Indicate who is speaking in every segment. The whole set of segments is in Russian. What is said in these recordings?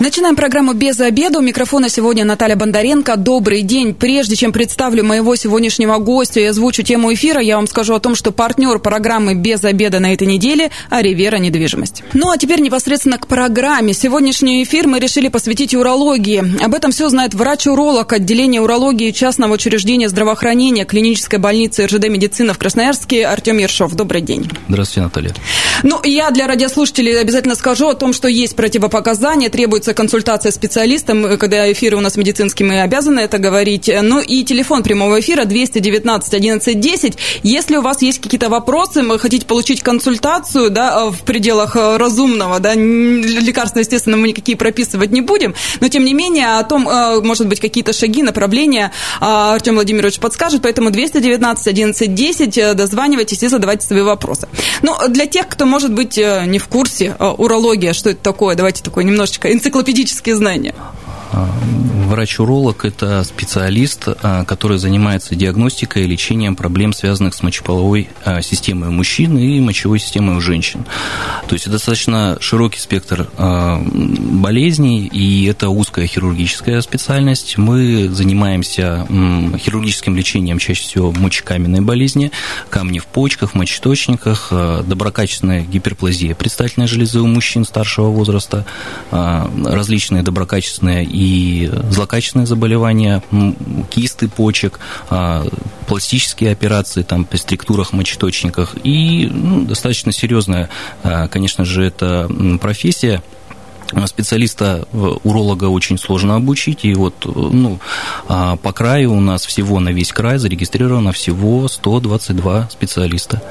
Speaker 1: Начинаем программу «Без обеда». У микрофона сегодня Наталья Бондаренко. Добрый день. Прежде чем представлю моего сегодняшнего гостя и озвучу тему эфира, я вам скажу о том, что партнер программы «Без обеда» на этой неделе – Аривера недвижимость. Ну, а теперь непосредственно к программе. Сегодняшний эфир мы решили посвятить урологии. Об этом все знает врач-уролог отделения урологии частного учреждения здравоохранения клинической больницы РЖД «Медицина» в Красноярске Артем Ершов. Добрый день.
Speaker 2: Здравствуйте, Наталья.
Speaker 1: Ну, я для радиослушателей обязательно скажу о том, что есть противопоказания, требуется требуется консультация специалистом, когда эфиры у нас медицинские, мы обязаны это говорить. Ну и телефон прямого эфира 219 11 10. Если у вас есть какие-то вопросы, вы хотите получить консультацию да, в пределах разумного, да, лекарства, естественно, мы никакие прописывать не будем, но тем не менее о том, э, может быть, какие-то шаги, направления Артем Владимирович подскажет, поэтому 219 11 10, дозванивайтесь и задавайте свои вопросы. Ну, для тех, кто, может быть, э, не в курсе, э, урология, что это такое, давайте такое немножечко энциклопедическое энциклопедические знания?
Speaker 2: А, врач-уролог – это специалист, а, который занимается диагностикой и лечением проблем, связанных с мочеполовой а, системой у мужчин и мочевой системой у женщин. То есть, это достаточно широкий спектр болезней, и это узкая хирургическая специальность. Мы занимаемся хирургическим лечением чаще всего мочекаменной болезни, камни в почках, мочеточниках, доброкачественная гиперплазия предстательной железы у мужчин старшего возраста, различные доброкачественные и злокачественные заболевания, кисты почек, а, пластические операции там, при структурах, мочеточниках. И ну, достаточно серьезная, а, конечно же, это профессия, специалиста уролога очень сложно обучить, и вот ну, а, по краю у нас всего на весь край зарегистрировано всего 122 специалиста.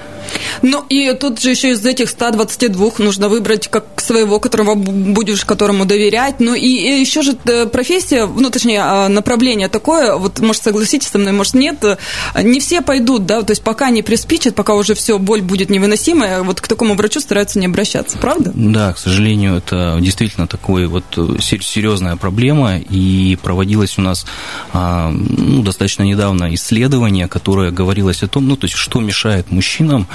Speaker 1: Ну, и тут же еще из этих 122 нужно выбрать как своего, которого будешь, которому доверять. Ну, и еще же э, профессия, ну, точнее, а, направление такое, вот, может, согласитесь со мной, может, нет, не все пойдут, да, то есть пока не приспичит, пока уже все, боль будет невыносимая, вот к такому врачу стараются не обращаться, правда?
Speaker 2: Да, к сожалению, это действительно такая вот э, серьезная проблема, и проводилось у нас а, ну, достаточно недавно исследование, которое говорилось о том, ну, то есть, что мешает мужчинам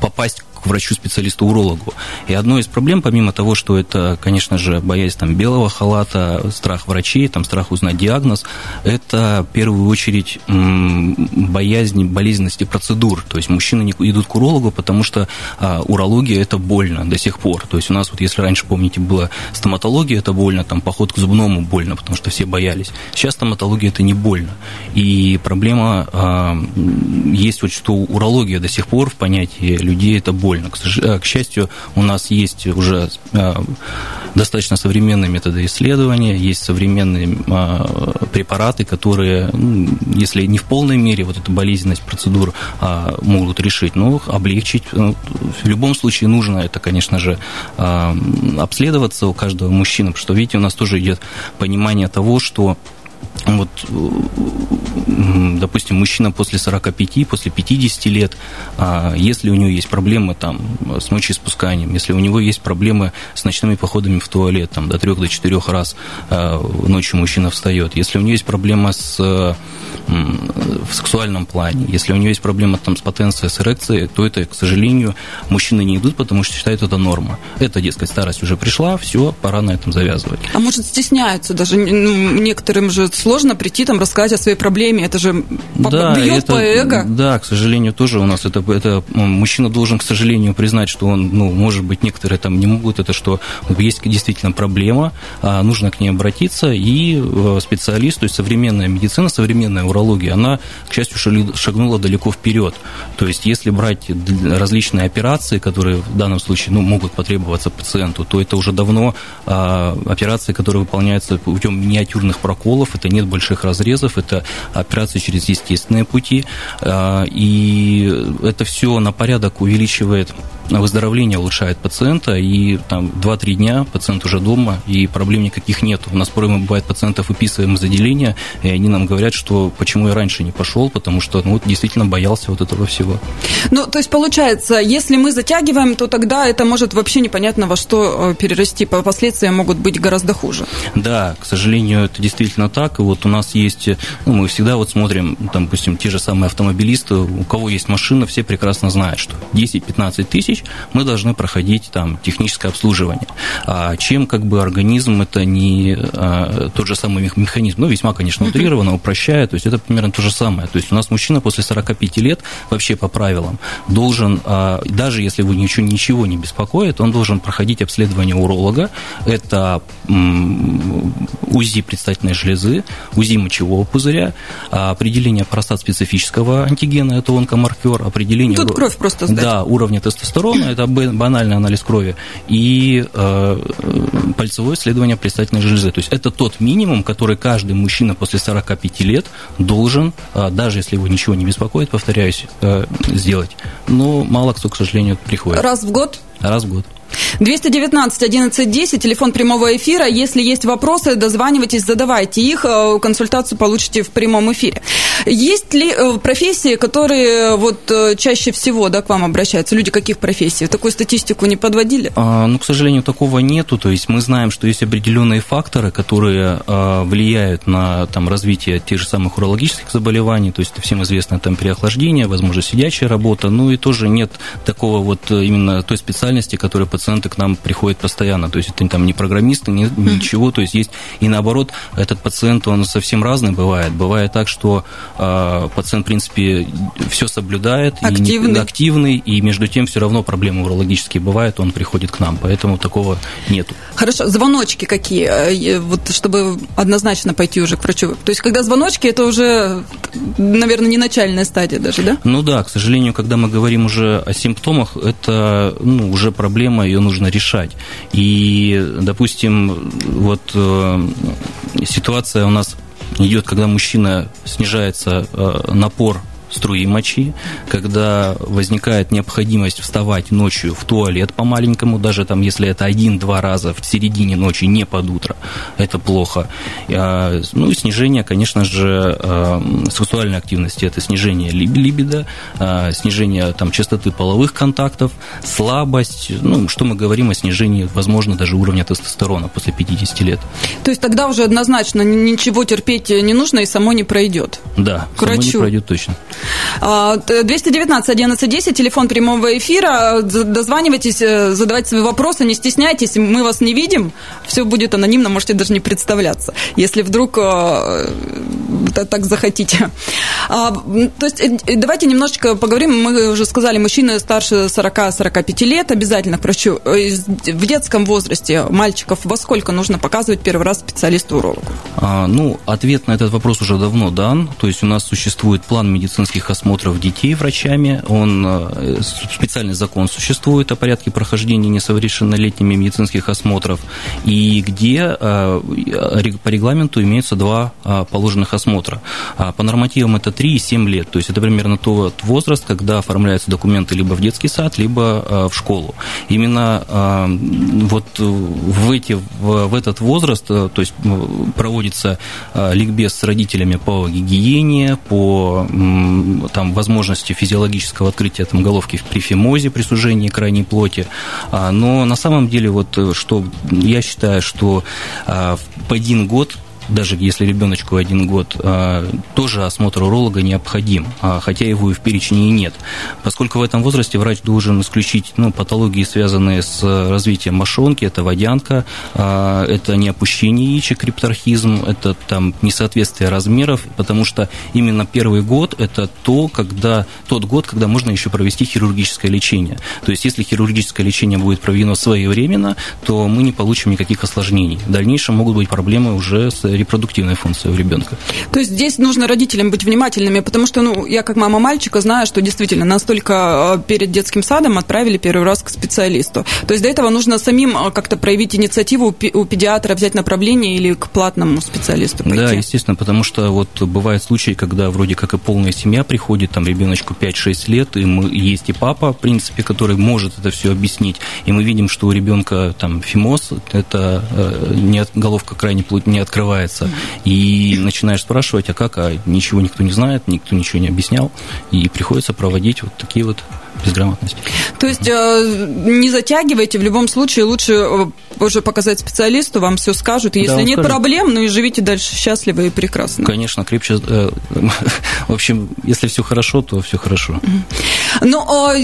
Speaker 2: попасть к врачу-специалисту-урологу. И одной из проблем, помимо того, что это, конечно же, боязнь там, белого халата, страх врачей, там, страх узнать диагноз, это в первую очередь боязнь болезненности процедур. То есть мужчины не идут к урологу, потому что а, урология – это больно до сих пор. То есть у нас, вот если раньше, помните, была стоматология – это больно, там, поход к зубному – больно, потому что все боялись. Сейчас стоматология – это не больно. И проблема а, есть вот, что урология до сих пор в понятии людей – это больно больно. Э, к счастью, у нас есть уже э, достаточно современные методы исследования, есть современные э, препараты, которые, ну, если не в полной мере вот эту болезненность процедур а, могут решить, но облегчить. Ну, в любом случае нужно это, конечно же, обследоваться у каждого мужчины, потому что, видите, у нас тоже идет понимание того, что вот, допустим, мужчина после 45, после 50 лет, а, если у него есть проблемы там, с мочеиспусканием, если у него есть проблемы с ночными походами в туалет, там, до 3 до 4 раз а, ночью мужчина встает, если у него есть проблема с, в сексуальном плане, если у него есть проблема там, с потенцией, с эрекцией, то это, к сожалению, мужчины не идут, потому что считают это норма. Это, дескать, старость уже пришла, все, пора на этом завязывать.
Speaker 1: А может, стесняются даже, ну, некоторым же сложно прийти там рассказать о своей проблеме, это же да, бьет это, по эго.
Speaker 2: Да, к сожалению, тоже у нас это, это мужчина должен, к сожалению, признать, что он, ну, может быть, некоторые там не могут, это что есть действительно проблема, а нужно к ней обратиться, и э, специалист, то есть современная медицина, современная урология, она, к счастью, шагнула далеко вперед. То есть, если брать различные операции, которые в данном случае ну, могут потребоваться пациенту, то это уже давно а, операции, которые выполняются путем миниатюрных проколов, это нет больших разрезов, это операции через естественные пути, а, и это все на порядок увеличивает выздоровление улучшает пациента, и там 2-3 дня пациент уже дома, и проблем никаких нет. У нас порой бывает, пациентов выписываем из отделения, и они нам говорят, что почему я раньше не пошел, потому что ну, вот, действительно боялся вот этого всего.
Speaker 1: Ну, то есть, получается, если мы затягиваем, то тогда это может вообще непонятно во что э, перерасти, последствия могут быть гораздо хуже.
Speaker 2: Да, к сожалению, это действительно так, и вот у нас есть, ну, мы всегда вот смотрим, там, допустим, те же самые автомобилисты, у кого есть машина, все прекрасно знают, что 10-15 тысяч мы должны проходить там техническое обслуживание. А чем как бы организм это не а, тот же самый механизм, ну, весьма, конечно, утрированно, упрощая, то есть это примерно то же самое. То есть у нас мужчина после 45 лет вообще по правилам должен, а, даже если его ничего, ничего не беспокоит, он должен проходить обследование уролога. Это УЗИ предстательной железы, УЗИ мочевого пузыря, определение простат специфического антигена, это онкомаркер, определение...
Speaker 1: Тут кровь просто сдать.
Speaker 2: Да, уровня тестостерона, это банальный анализ крови, и э, пальцевое исследование предстательной железы. То есть это тот минимум, который каждый мужчина после 45 лет должен, э, даже если его ничего не беспокоит, повторяюсь, э, сделать. Но мало кто, к сожалению, приходит.
Speaker 1: Раз в год?
Speaker 2: Раз в год.
Speaker 1: 219 11 10, телефон прямого эфира. Если есть вопросы, дозванивайтесь, задавайте их. Э, консультацию получите в прямом эфире. Есть ли э, профессии, которые вот э, чаще всего да, к вам обращаются? Люди каких профессий? Такую статистику не подводили?
Speaker 2: А, ну, к сожалению, такого нету. То есть мы знаем, что есть определенные факторы, которые а, влияют на там, развитие тех же самых урологических заболеваний. То есть всем известно там переохлаждение, возможно, сидячая работа. Ну и тоже нет такого вот именно той специальности, которая пациенты к нам приходят постоянно. То есть это там не программисты, не, ничего. То есть есть и наоборот, этот пациент, он совсем разный бывает. Бывает так, что э, пациент, в принципе, все соблюдает.
Speaker 1: Активный.
Speaker 2: И, активный, и между тем все равно проблемы урологические бывают, он приходит к нам. Поэтому такого нету.
Speaker 1: Хорошо. Звоночки какие? Э, вот чтобы однозначно пойти уже к врачу. То есть когда звоночки, это уже, наверное, не начальная стадия даже, да?
Speaker 2: Ну да, к сожалению, когда мы говорим уже о симптомах, это ну, уже проблема ее нужно решать. И, допустим, вот э, ситуация у нас идет, когда мужчина снижается э, напор струи мочи, когда возникает необходимость вставать ночью в туалет по-маленькому, даже там, если это один-два раза в середине ночи, не под утро, это плохо. А, ну и снижение, конечно же, а, сексуальной активности, это снижение либидо, а, снижение там, частоты половых контактов, слабость, ну, что мы говорим о снижении, возможно, даже уровня тестостерона после 50 лет.
Speaker 1: То есть тогда уже однозначно ничего терпеть не нужно и само не пройдет?
Speaker 2: Да,
Speaker 1: к врачу. само
Speaker 2: не пройдет точно.
Speaker 1: 219 11 10, телефон прямого эфира. Дозванивайтесь, э, задавайте свои вопросы, не стесняйтесь, мы вас не видим. Все будет анонимно, можете даже не представляться, если вдруг э, так захотите. А, то есть э, давайте немножечко поговорим. Мы уже сказали, мужчины старше 40-45 лет обязательно врачу. В детском возрасте мальчиков во сколько нужно показывать первый раз специалисту-урологу?
Speaker 2: А, ну, ответ на этот вопрос уже давно дан. То есть у нас существует план медицинских медицинских осмотров детей врачами. Он, э, специальный закон существует о порядке прохождения несовершеннолетними медицинских осмотров, и где э, по регламенту имеются два э, положенных осмотра. А по нормативам это 3 и 7 лет, то есть это примерно тот возраст, когда оформляются документы либо в детский сад, либо в школу. Именно вот в, эти, в этот возраст, то есть проводится ликбез с родителями по гигиене, по там, возможности физиологического открытия там, головки при фимозе, при сужении крайней плоти. А, но на самом деле, вот, э, что я считаю, что а, в один год даже если ребеночку один год, а, тоже осмотр уролога необходим, а, хотя его и в перечне и нет. Поскольку в этом возрасте врач должен исключить ну, патологии, связанные с развитием мошонки, это водянка, а, это не опущение яичек, крипторхизм, это там несоответствие размеров, потому что именно первый год – это то, когда, тот год, когда можно еще провести хирургическое лечение. То есть, если хирургическое лечение будет проведено своевременно, то мы не получим никаких осложнений. В дальнейшем могут быть проблемы уже с репродуктивная функция у ребенка.
Speaker 1: То есть здесь нужно родителям быть внимательными, потому что, ну, я как мама мальчика знаю, что действительно настолько э, перед детским садом отправили первый раз к специалисту. То есть до этого нужно самим э, как-то проявить инициативу у педиатра, взять направление или к платному специалисту пойти.
Speaker 2: Да, естественно, потому что вот бывают случаи, когда вроде как и полная семья приходит, там ребеночку 5-6 лет, и мы, есть и папа, в принципе, который может это все объяснить, и мы видим, что у ребенка там фимоз, это э, не, головка крайне не открывается, и начинаешь спрашивать, а как, а ничего никто не знает, никто ничего не объяснял, и приходится проводить вот такие вот безграмотности.
Speaker 1: То есть э, не затягивайте, в любом случае лучше э, уже показать специалисту, вам все скажут. Если да, нет скажет. проблем, ну и живите дальше счастливо и прекрасно.
Speaker 2: Конечно, крепче. Э, в общем, если все хорошо, то все хорошо.
Speaker 1: Но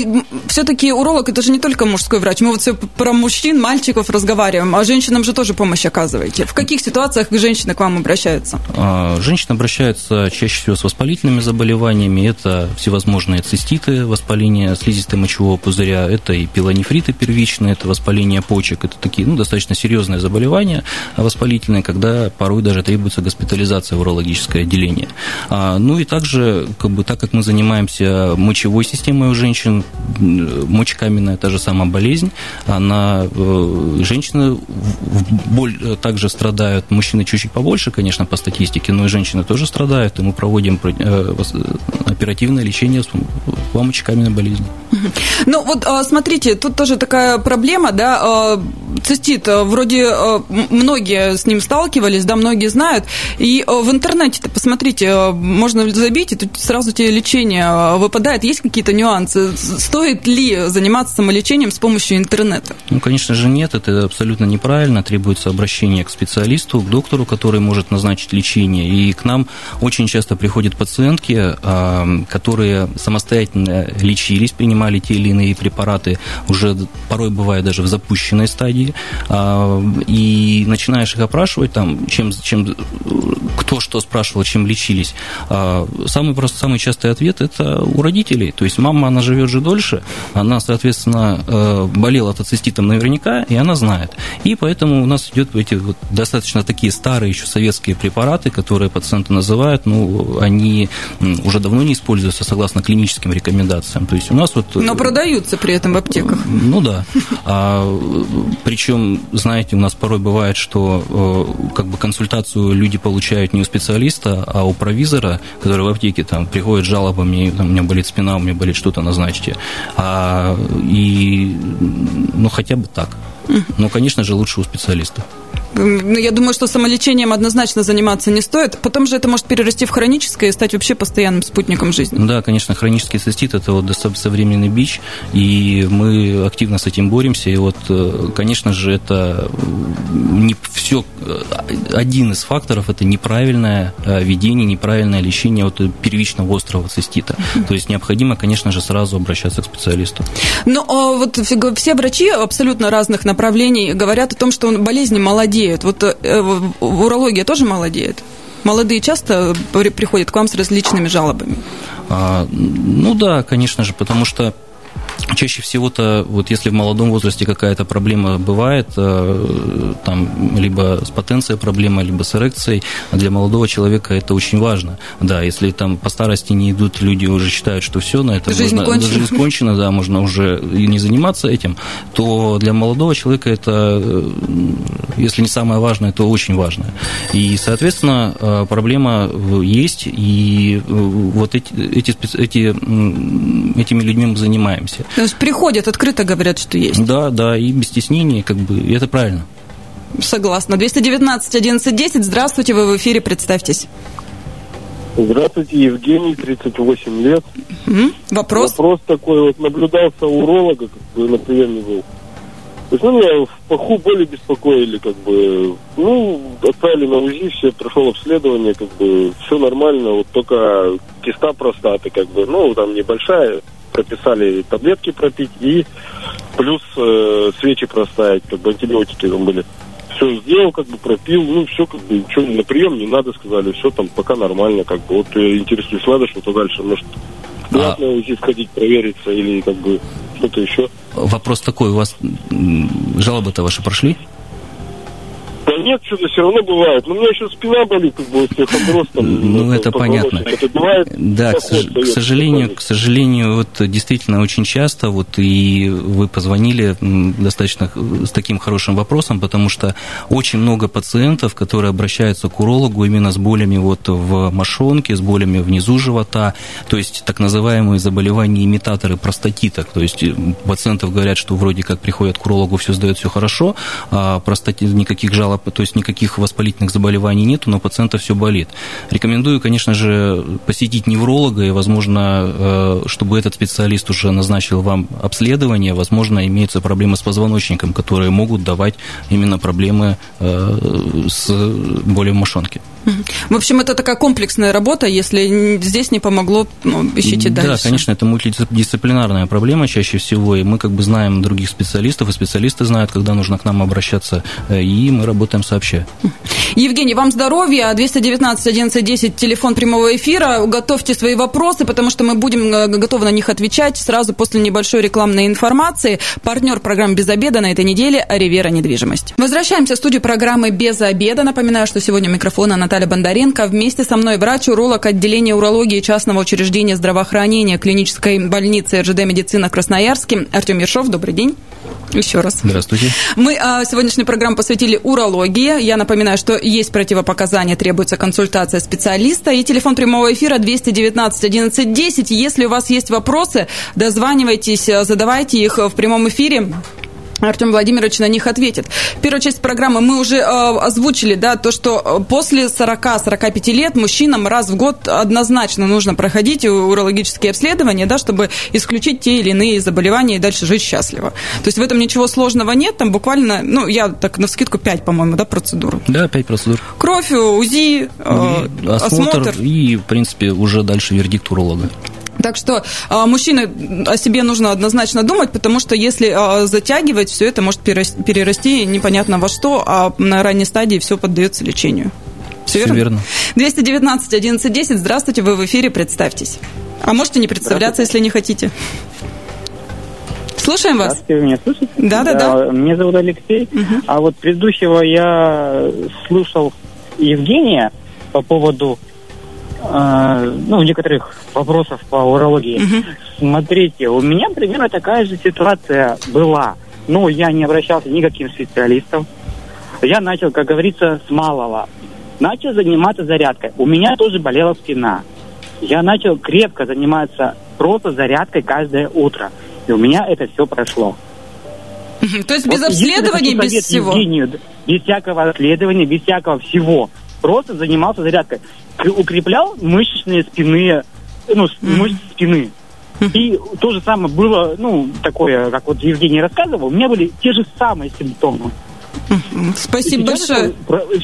Speaker 1: все-таки уролог это же не только мужской врач. Мы вот все про мужчин, мальчиков разговариваем, а женщинам же тоже помощь оказываете. В каких ситуациях женщины к вам обращаются?
Speaker 2: А, женщины обращаются чаще всего с воспалительными заболеваниями. Это всевозможные циститы, воспаление слизистой мочевого пузыря, это и пилонефриты первичные, это воспаление почек, это такие ну, достаточно серьезные заболевания воспалительные, когда порой даже требуется госпитализация в урологическое отделение. А, ну и также, как бы, так как мы занимаемся мочевой системой у женщин, мочекаменная та же самая болезнь, она, э, женщины боль также страдают, мужчины чуть-чуть побольше, конечно, по статистике, но и женщины тоже страдают, и мы проводим э, оперативное лечение по мочекаменной болезни.
Speaker 1: Ну вот а, смотрите, тут тоже такая проблема, да, а, цистит, а, вроде многие с ним сталкивались, да, многие знают, и в интернете-то, посмотрите, можно забить, и тут сразу тебе лечение выпадает, есть какие-то нюансы, стоит ли заниматься самолечением с помощью интернета?
Speaker 2: Ну, конечно же, нет, это абсолютно неправильно, требуется обращение к специалисту, к доктору, который может назначить лечение, и к нам очень часто приходят пациентки, которые самостоятельно лечились, принимали те или иные препараты, уже порой бывает даже в запущенной стадии, а, и начинаешь их опрашивать, там, чем, чем, кто что спрашивал, чем лечились. А, самый просто, самый частый ответ – это у родителей. То есть мама, она живет же дольше, она, соответственно, э, болела ациститом наверняка, и она знает. И поэтому у нас идет эти вот достаточно такие старые еще советские препараты, которые пациенты называют, ну, они уже давно не используются согласно клиническим рекомендациям. То есть у нас вот...
Speaker 1: Но продаются при этом в аптеках.
Speaker 2: Ну да. А, причем, знаете, у нас порой бывает, что э, как бы консультацию люди получают не у специалиста, а у провизора, который в аптеке там приходит с жалобами, там, у меня болит спина, у меня болит что-то, назначьте. А, и, ну, хотя бы так. Но, конечно же, лучше у специалиста.
Speaker 1: Ну, я думаю, что самолечением однозначно заниматься не стоит. Потом же это может перерасти в хроническое и стать вообще постоянным спутником жизни.
Speaker 2: Да, конечно, хронический цистит – это вот современный бич, и мы активно с этим боремся. И вот, э, конечно же, это не все, э, один из факторов – это неправильное э, ведение, неправильное лечение вот первичного острого цистита. То есть необходимо, конечно же, сразу обращаться к специалисту.
Speaker 1: Ну, а вот все врачи абсолютно разных направлений говорят о том, что болезни молодеют молодеют. Вот э, урология тоже молодеет? Молодые часто приходят к вам с различными жалобами?
Speaker 2: А, ну да, конечно же, потому что Чаще всего-то, вот если в молодом возрасте какая-то проблема бывает, э, там либо с потенцией проблема, либо с эрекцией, для молодого человека это очень важно. Да, если там по старости не идут, люди уже считают, что все, на этом
Speaker 1: жизнь можно, кончена.
Speaker 2: жизнь кончена, да, можно уже и не заниматься этим, то для молодого человека это, э, если не самое важное, то очень важное. И, соответственно, э, проблема есть, и вот эти, эти, эти, этими людьми мы занимаемся.
Speaker 1: То есть приходят, открыто говорят, что есть.
Speaker 2: Да, да, и без стеснения, как бы, и это правильно.
Speaker 1: Согласна. 219 11 10. Здравствуйте, вы в эфире, представьтесь.
Speaker 3: Здравствуйте, Евгений, 38 лет.
Speaker 1: Mm-hmm. Вопрос?
Speaker 3: Вопрос такой, вот наблюдался у уролога, как бы на приеме был. То есть, ну, меня в паху боли беспокоили, как бы, ну, отправили на УЗИ, все, прошел обследование, как бы, все нормально, вот только киста простаты, как бы, ну, там небольшая, прописали таблетки пропить и плюс э, свечи проставить, как бы антибиотики там были. Все сделал, как бы пропил, ну все, как бы ничего на прием не надо, сказали, все там пока нормально, как бы. Вот я интересуюсь, надо что-то дальше, может, платно а... УЗИ сходить, провериться или как бы что-то еще.
Speaker 2: Вопрос такой, у вас жалобы-то ваши прошли?
Speaker 3: Нет, что-то все равно бывает. Но у меня еще спина болит, как бы, остеохондроз. Там,
Speaker 2: ну, это понятно. Это бывает да, к, к сожалению, к сожалению, вот действительно очень часто, вот и вы позвонили достаточно с таким хорошим вопросом, потому что очень много пациентов, которые обращаются к урологу именно с болями вот в мошонке, с болями внизу живота, то есть так называемые заболевания имитаторы простатита, то есть пациентов говорят, что вроде как приходят к урологу, все сдает все хорошо, а простатит никаких жалоб, то есть никаких воспалительных заболеваний нету, но пациента все болит. Рекомендую, конечно же, посетить невролога, и, возможно, э, чтобы этот специалист уже назначил вам обследование, возможно, имеются проблемы с позвоночником, которые могут давать именно проблемы э, с болью в мошонке.
Speaker 1: В общем, это такая комплексная работа. Если здесь не помогло, ну, ищите дальше.
Speaker 2: Да, конечно, это мультидисциплинарная проблема чаще всего, и мы как бы знаем других специалистов, и специалисты знают, когда нужно к нам обращаться, э, и мы работаем сообща.
Speaker 1: Евгений, вам здоровья. 219 11 10, телефон прямого эфира. Готовьте свои вопросы, потому что мы будем э, готовы на них отвечать сразу после небольшой рекламной информации. Партнер программы «Без обеда» на этой неделе «Ривера недвижимость». Возвращаемся в студию программы «Без обеда». Напоминаю, что сегодня микрофона Наталья Наталья Бондаренко. Вместе со мной врач-уролог отделения урологии частного учреждения здравоохранения клинической больницы РЖД «Медицина» Красноярске Артем Ершов. Добрый день. Еще раз.
Speaker 2: Здравствуйте.
Speaker 1: Мы а, сегодняшнюю программу посвятили урологии. Я напоминаю, что есть противопоказания, требуется консультация специалиста. И телефон прямого эфира 219 11 10. Если у вас есть вопросы, дозванивайтесь, задавайте их в прямом эфире. Артем Владимирович на них ответит. Первую часть программы мы уже э, озвучили, да, то, что после 40-45 лет мужчинам раз в год однозначно нужно проходить урологические обследования, да, чтобы исключить те или иные заболевания и дальше жить счастливо. То есть в этом ничего сложного нет, там буквально, ну, я так на скидку 5, по-моему, да, процедур.
Speaker 2: Да, 5 процедур.
Speaker 1: Кровь, УЗИ, э, осмотр, осмотр.
Speaker 2: И, в принципе, уже дальше вердикт уролога.
Speaker 1: Так что а, мужчины о себе нужно однозначно думать, потому что если а, затягивать, все это может перерасти непонятно во что, а на ранней стадии все поддается лечению. Все, все верно? верно. 219 11 10. Здравствуйте, вы в эфире, представьтесь. А можете не представляться, если не хотите. Слушаем вас.
Speaker 4: Здравствуйте, вы меня слышите?
Speaker 1: Да, да, да.
Speaker 4: Меня зовут Алексей. Угу. А вот предыдущего я слушал Евгения по поводу э, ну, некоторых вопросов по урологии. Угу. Смотрите, у меня примерно такая же ситуация была. Но я не обращался ни к каким специалистам. Я начал, как говорится, с малого. Начал заниматься зарядкой. У меня тоже болела спина. Я начал крепко заниматься просто зарядкой каждое утро. И у меня это все прошло.
Speaker 1: То есть без вот обследования, без всего? Евгению,
Speaker 4: без всякого обследования, без всякого всего. Просто занимался зарядкой укреплял мышечные спины, ну, mm-hmm. мышцы спины. И то же самое было, ну, такое, как вот Евгений рассказывал, у меня были те же самые симптомы.
Speaker 1: Спасибо большое.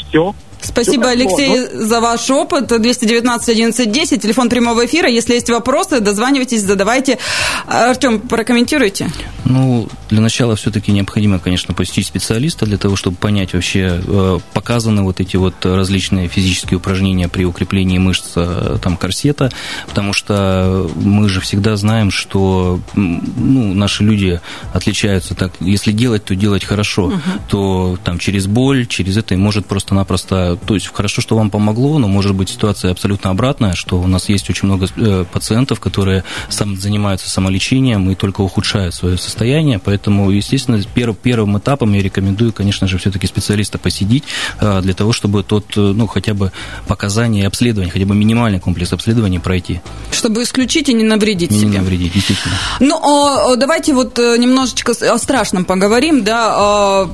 Speaker 4: Все.
Speaker 1: Спасибо, Алексей, за ваш опыт. 219 11 10, телефон прямого эфира. Если есть вопросы, дозванивайтесь, задавайте. Артем, прокомментируйте.
Speaker 2: Ну, для начала все-таки необходимо, конечно, посетить специалиста для того, чтобы понять вообще, э, показаны вот эти вот различные физические упражнения при укреплении мышц э, там, корсета, потому что мы же всегда знаем, что ну, наши люди отличаются так, если делать, то делать хорошо, угу. то там через боль, через это может просто-напросто то есть хорошо, что вам помогло, но может быть ситуация абсолютно обратная, что у нас есть очень много э, пациентов, которые сам занимаются самолечением и только ухудшают свое состояние, поэтому, естественно, перв, первым этапом я рекомендую, конечно же, все-таки специалиста посидеть э, для того, чтобы тот, э, ну, хотя бы показания обследования, хотя бы минимальный комплекс обследований пройти.
Speaker 1: Чтобы исключить и не навредить
Speaker 2: не
Speaker 1: себе.
Speaker 2: Не навредить, действительно.
Speaker 1: Ну, давайте вот немножечко о страшном поговорим, да,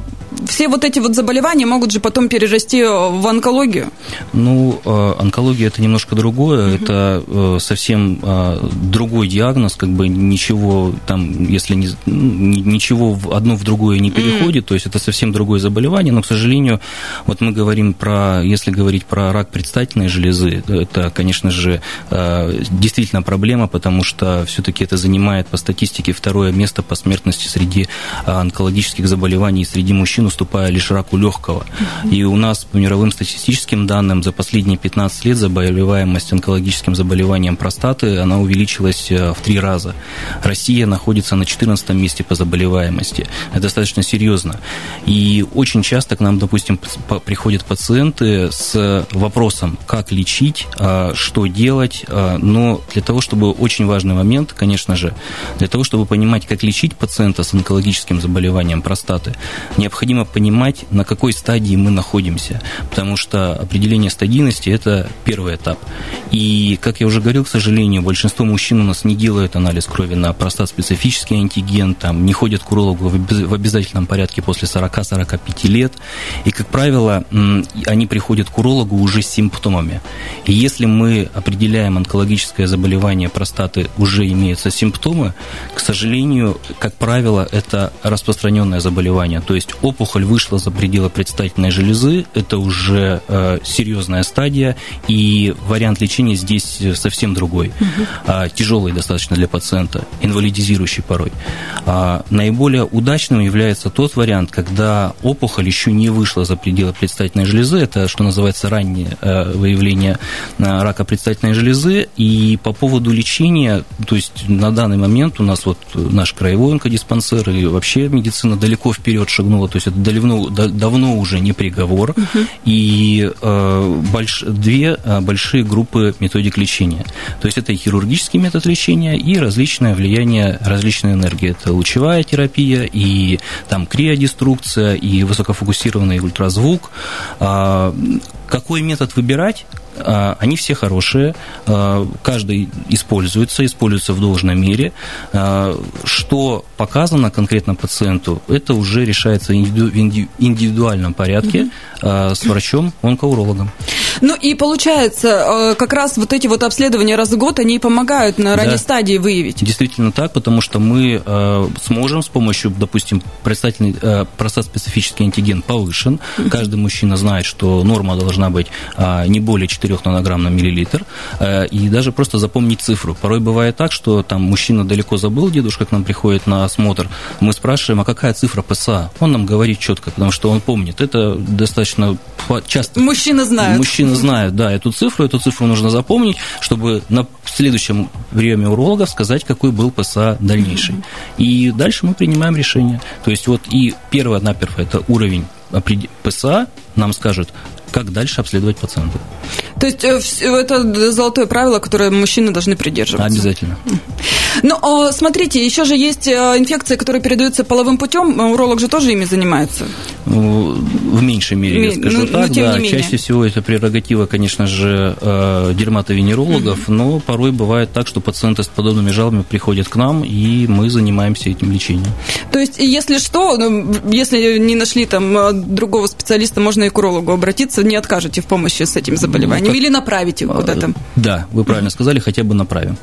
Speaker 1: все вот эти вот заболевания могут же потом перерасти в онкологию?
Speaker 2: Ну, э, онкология это немножко другое, угу. это э, совсем э, другой диагноз, как бы ничего там, если не, ничего в одно в другое не переходит, угу. то есть это совсем другое заболевание, но, к сожалению, вот мы говорим про, если говорить про рак предстательной железы, это, конечно же, действительно проблема, потому что все-таки это занимает по статистике второе место по смертности среди онкологических заболеваний среди мужчин уступая лишь раку легкого. И у нас по мировым статистическим данным за последние 15 лет заболеваемость онкологическим заболеванием простаты, она увеличилась в три раза. Россия находится на 14 месте по заболеваемости. Это достаточно серьезно. И очень часто к нам, допустим, приходят пациенты с вопросом, как лечить, что делать, но для того, чтобы очень важный момент, конечно же, для того, чтобы понимать, как лечить пациента с онкологическим заболеванием простаты, необходимо понимать, на какой стадии мы находимся, потому что определение стадийности – это первый этап. И, как я уже говорил, к сожалению, большинство мужчин у нас не делают анализ крови на простат-специфический антиген, там, не ходят к урологу в обязательном порядке после 40-45 лет. И, как правило, они приходят к урологу уже с симптомами. И если мы определяем онкологическое заболевание простаты, уже имеются симптомы, к сожалению, как правило, это распространенное заболевание. То есть опухоль вышла за пределы предстательной железы, это уже э, серьезная стадия, и вариант лечения здесь совсем другой. Угу. А, тяжелый достаточно для пациента, инвалидизирующий порой. А, наиболее удачным является тот вариант, когда опухоль еще не вышла за пределы предстательной железы, это что называется раннее э, выявление э, рака предстательной железы, и по поводу лечения, то есть на данный момент у нас вот наш краевой онкодиспансер и вообще медицина далеко вперед шагнула, то есть это давно, давно уже не приговор, угу. и э, больш, две э, большие группы методик лечения. То есть это и хирургический метод лечения, и различное влияние различной энергии. Это лучевая терапия, и там криодеструкция, и высокофокусированный ультразвук. А, какой метод выбирать? А, они все хорошие, а, каждый используется, используется в должной мере. А, что показано конкретно пациенту, это уже решается в индивидуальном порядке с врачом-онкоурологом.
Speaker 1: Ну и получается, как раз вот эти вот обследования раз в год, они помогают на ранней да. стадии выявить.
Speaker 2: Действительно так, потому что мы сможем с помощью, допустим, предстательный простат-специфический антиген повышен. Каждый мужчина знает, что норма должна быть не более 4 4 нанограмм на миллилитр, э, и даже просто запомнить цифру. Порой бывает так, что там мужчина далеко забыл, дедушка к нам приходит на осмотр, мы спрашиваем, а какая цифра ПСА? Он нам говорит четко, потому что он помнит. Это достаточно часто.
Speaker 1: Мужчина знает.
Speaker 2: Мужчина знает, да, эту цифру, эту цифру нужно запомнить, чтобы на следующем приеме уролога сказать, какой был ПСА дальнейший. И дальше мы принимаем решение. То есть вот и первое-наперво это уровень ПСА нам скажет, как дальше обследовать пациента.
Speaker 1: То есть э, это золотое правило, которое мужчины должны придерживаться?
Speaker 2: Обязательно.
Speaker 1: Ну, смотрите, еще же есть э, инфекции, которые передаются половым путем. Уролог же тоже ими занимается?
Speaker 2: Ну, в меньшей мере, я скажу ну, так. Да, чаще всего это прерогатива, конечно же, э, дерматовенерологов, угу. но порой бывает так, что пациенты с подобными жалобами приходят к нам, и мы занимаемся этим лечением.
Speaker 1: То есть, если что, ну, если не нашли там другого специалиста, можно и к урологу обратиться, не откажете в помощи с этим заболеванием, ну, или направите его куда-то?
Speaker 2: Да, вы правильно сказали, хотя бы направим.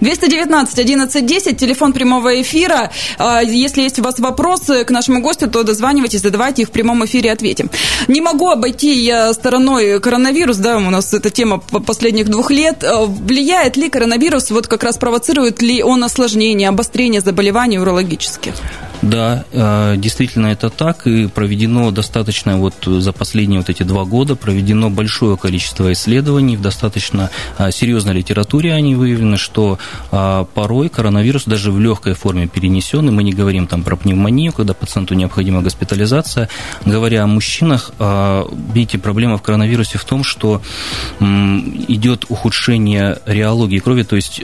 Speaker 1: 219 11 10, телефон прямого эфира. Если есть у вас вопросы к нашему гостю, то дозванивайтесь, задавайте их в прямом эфире, ответим. Не могу обойти я стороной коронавирус, да, у нас эта тема последних двух лет. А, влияет ли коронавирус, вот как раз провоцирует ли он осложнение, обострение заболеваний урологических?
Speaker 2: Да, э, действительно это так, и проведено достаточно, вот за последние вот эти два года, проведено большое количество исследований, в достаточно э, серьезной литературе они выявлены, что э, порой коронавирус даже в легкой форме перенесен, и мы не говорим там про пневмонию, когда пациенту необходима госпитализация. Говоря о мужчинах, видите, проблема в коронавирусе в том, что идет ухудшение реологии крови, то есть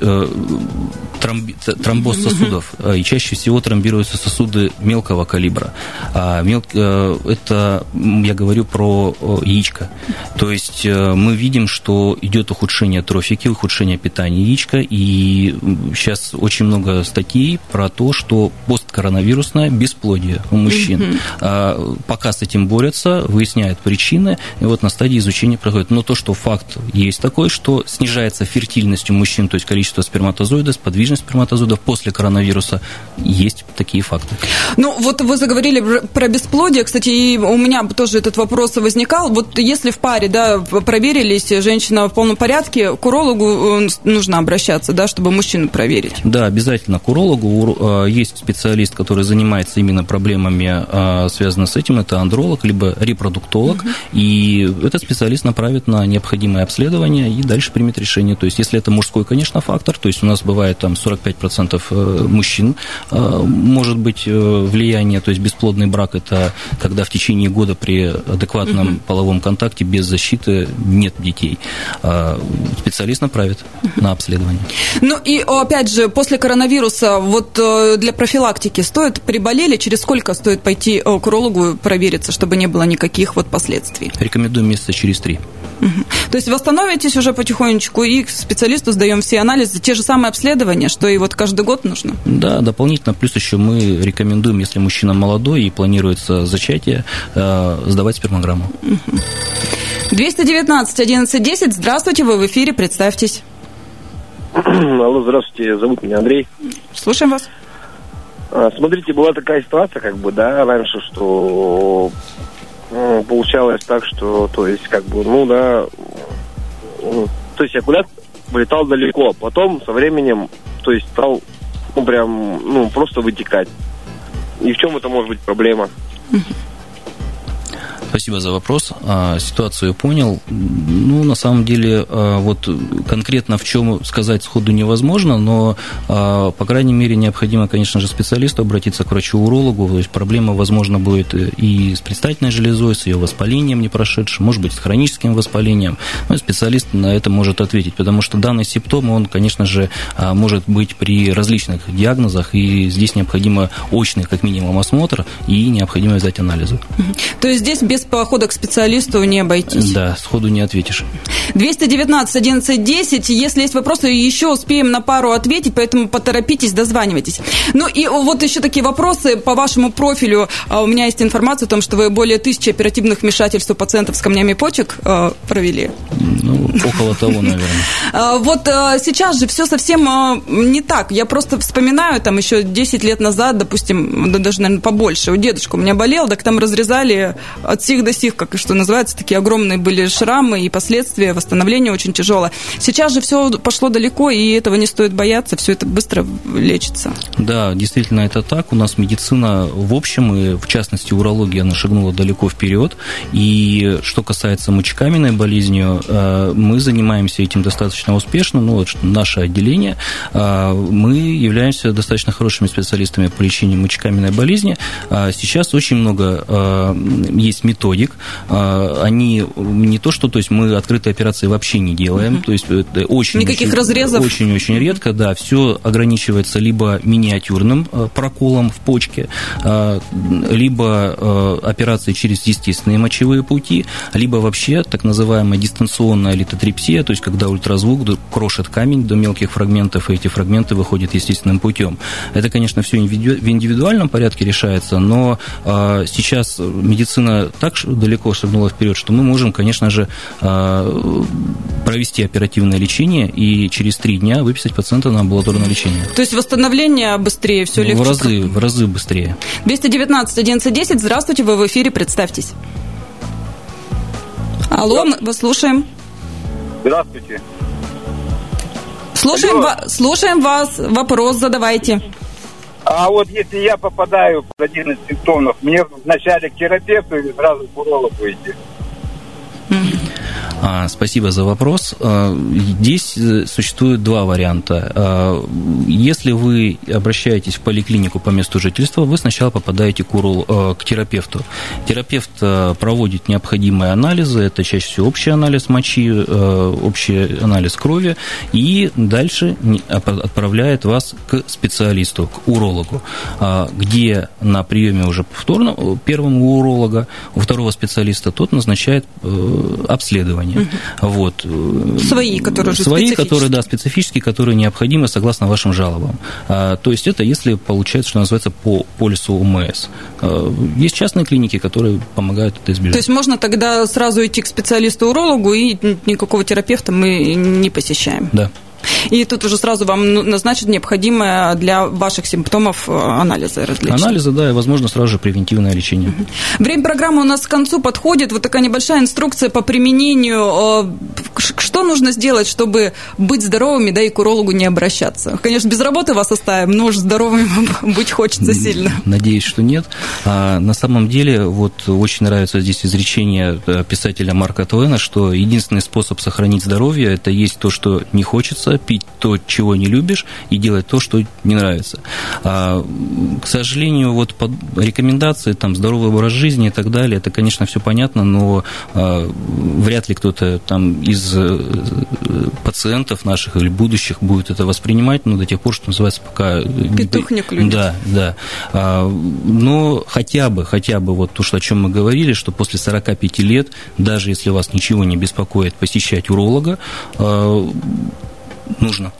Speaker 2: тромбоз сосудов, и чаще всего тромбируются сосуды сосуды мелкого калибра. А мел... Э, это я говорю про яичко. То есть э, мы видим, что идет ухудшение трофики, ухудшение питания яичка, и сейчас очень много статей про то, что посткоронавирусное бесплодие у мужчин. Mm-hmm. Пока с этим борются, выясняют причины, и вот на стадии изучения проходит. Но то, что факт есть такой, что снижается фертильность у мужчин, то есть количество сперматозоидов, подвижность сперматозоидов после коронавируса, есть такие факты.
Speaker 1: Ну, вот вы заговорили про бесплодие, кстати, и у меня тоже этот вопрос возникал. Вот если в паре, да, проверились, женщина в полном порядке, к урологу э, нужно обращаться, да, чтобы мужчину проверить?
Speaker 2: Да, обязательно к урологу. Э, есть специалист, который занимается именно проблемами, э, связанными с этим, это андролог, либо репродуктолог, угу. и этот специалист направит на необходимое обследование и дальше примет решение. То есть, если это мужской, конечно, фактор, то есть у нас бывает там 45% мужчин, может быть, влияние, то есть бесплодный брак – это когда в течение года при адекватном угу. половом контакте без защиты нет детей. А, специалист направит угу. на обследование.
Speaker 1: Ну и опять же, после коронавируса, вот э, для профилактики стоит, приболели, через сколько стоит пойти э, к урологу провериться, чтобы не было никаких вот последствий?
Speaker 2: Рекомендую месяца через три.
Speaker 1: Угу. То есть восстановитесь уже потихонечку и к специалисту сдаем все анализы, те же самые обследования, что и вот каждый год нужно?
Speaker 2: Да, дополнительно, плюс еще мы рекомендуем, если мужчина молодой и планируется зачатие, э, сдавать спермограмму.
Speaker 1: 219 11 10, здравствуйте, вы в эфире, представьтесь.
Speaker 3: Алло, здравствуйте, зовут меня Андрей.
Speaker 1: Слушаем вас.
Speaker 3: А, смотрите, была такая ситуация, как бы, да, раньше, что ну, получалось так, что, то есть, как бы, ну, да, то есть акулят вылетал далеко, а потом со временем, то есть, стал, ну, прям, ну, просто вытекать. И в чем это может быть проблема?
Speaker 2: Спасибо за вопрос. А, ситуацию понял. Ну, на самом деле, а, вот конкретно в чем сказать сходу невозможно, но, а, по крайней мере, необходимо, конечно же, специалисту обратиться к врачу-урологу. То есть проблема, возможно, будет и с предстательной железой, с ее воспалением не прошедшим, может быть, с хроническим воспалением. Ну, специалист на это может ответить, потому что данный симптом, он, конечно же, может быть при различных диагнозах, и здесь необходимо очный, как минимум, осмотр, и необходимо взять анализы.
Speaker 1: То есть здесь без похода к специалисту не обойтись.
Speaker 2: Да, сходу не ответишь.
Speaker 1: 219 11 10. Если есть вопросы, еще успеем на пару ответить, поэтому поторопитесь, дозванивайтесь. Ну и вот еще такие вопросы по вашему профилю. А, у меня есть информация о том, что вы более тысячи оперативных вмешательств у пациентов с камнями почек а, провели.
Speaker 2: Ну, около того, наверное.
Speaker 1: А, вот сейчас же все совсем не так. Я просто вспоминаю, там еще 10 лет назад, допустим, даже, наверное, побольше, у дедушка у меня болел, так там разрезали от сих до сих, как и что называется, такие огромные были шрамы и последствия, восстановление очень тяжелое. Сейчас же все пошло далеко, и этого не стоит бояться, все это быстро лечится.
Speaker 2: Да, действительно это так. У нас медицина в общем, и в частности урология, она шагнула далеко вперед. И что касается мочекаменной болезнью, э, мы занимаемся этим достаточно успешно. Ну, вот наше отделение, э, мы являемся достаточно хорошими специалистами по лечению мочекаменной болезни. А сейчас очень много э, есть методик. А, они не то, что то есть мы открытые операции вообще не делаем, то есть это очень...
Speaker 1: Никаких очень, разрезов?
Speaker 2: Очень-очень редко, да. Все ограничивается либо миниатюрным э, проколом в почке, а, либо операцией через естественные мочевые пути, либо вообще так называемая дистанционная литотрипсия, то есть когда ультразвук крошит камень до мелких фрагментов, и эти фрагменты выходят естественным путем. Это, конечно, все в индивидуальном порядке решается, но а, сейчас медицина так далеко шагнула вперед, что мы можем, конечно же, а, провести оперативное лечение и через три дня выписать пациента на амбулаторное лечение.
Speaker 1: То есть восстановление быстрее, все легче?
Speaker 2: В разы, в разы быстрее.
Speaker 1: 219 11 здравствуйте, вы в эфире, представьтесь. Алло, мы слушаем.
Speaker 3: Здравствуйте.
Speaker 1: Слушаем, ва- слушаем вас. Вопрос задавайте.
Speaker 5: А вот если я попадаю в один из симптомов, мне вначале к терапевту или сразу к урологу идти?
Speaker 2: Спасибо за вопрос. А, здесь э, существует два варианта. А, если вы обращаетесь в поликлинику по месту жительства, вы сначала попадаете к, урол, к терапевту. Терапевт проводит необходимые анализы, это чаще всего общий анализ мочи, общий анализ крови, и дальше отправляет вас к специалисту, к урологу, где на приеме уже повторно первому уролога, у второго специалиста тот назначает э, обследование оборудования. Угу. Вот.
Speaker 1: Свои, которые уже
Speaker 2: Свои, которые, да, специфические, которые необходимы согласно вашим жалобам. А, то есть это если получается, что называется, по полису ОМС. А, есть частные клиники, которые помогают это избежать.
Speaker 1: То есть можно тогда сразу идти к специалисту-урологу, и никакого терапевта мы не посещаем?
Speaker 2: Да.
Speaker 1: И тут уже сразу вам ну, назначат необходимое для ваших симптомов э, анализы различные.
Speaker 2: Анализы, да, и, возможно, сразу же превентивное лечение.
Speaker 1: Время программы у нас к концу подходит. Вот такая небольшая инструкция по применению. Что нужно сделать, чтобы быть здоровыми, да, и к урологу не обращаться? Конечно, без работы вас оставим, но уж здоровыми быть хочется сильно.
Speaker 2: Надеюсь, что нет. А на самом деле, вот очень нравится здесь изречение э, писателя Марка Твена, что единственный способ сохранить здоровье – это есть то, что не хочется, пить то, чего не любишь, и делать то, что не нравится. А, к сожалению, вот под рекомендации, там, здоровый образ жизни и так далее, это, конечно, все понятно, но а, вряд ли кто-то там из э, пациентов наших или будущих будет это воспринимать, но до тех пор, что называется, пока...
Speaker 1: Петух не клюнет.
Speaker 2: Да, да. А, но хотя бы, хотя бы вот то, что, о чем мы говорили, что после 45 лет, даже если вас ничего не беспокоит посещать уролога, нужно.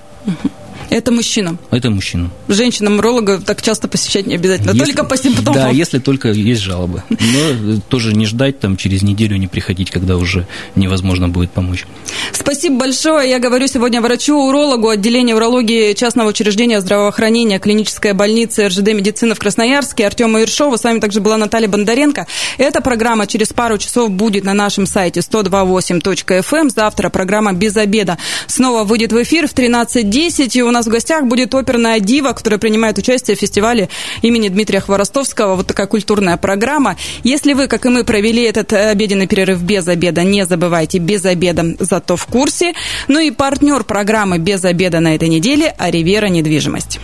Speaker 1: Это мужчина.
Speaker 2: Это мужчина.
Speaker 1: Женщинам уролога так часто посещать не обязательно,
Speaker 2: если,
Speaker 1: только по симптомам.
Speaker 2: Да, если только есть жалобы. Но тоже не ждать, там, через неделю не приходить, когда уже невозможно будет помочь.
Speaker 1: Спасибо большое. Я говорю сегодня врачу-урологу отделения урологии частного учреждения здравоохранения клиническая больница РЖД медицины в Красноярске Артема Иршова. С вами также была Наталья Бондаренко. Эта программа через пару часов будет на нашем сайте 128.fm. Эм. Завтра программа «Без обеда» снова выйдет в эфир в 13.10. У нас в гостях будет оперная дива, которая принимает участие в фестивале имени Дмитрия Хворостовского. Вот такая культурная программа. Если вы, как и мы, провели этот обеденный перерыв без обеда, не забывайте, без обеда, зато в курсе. Ну и партнер программы «Без обеда» на этой неделе – Аривера недвижимость.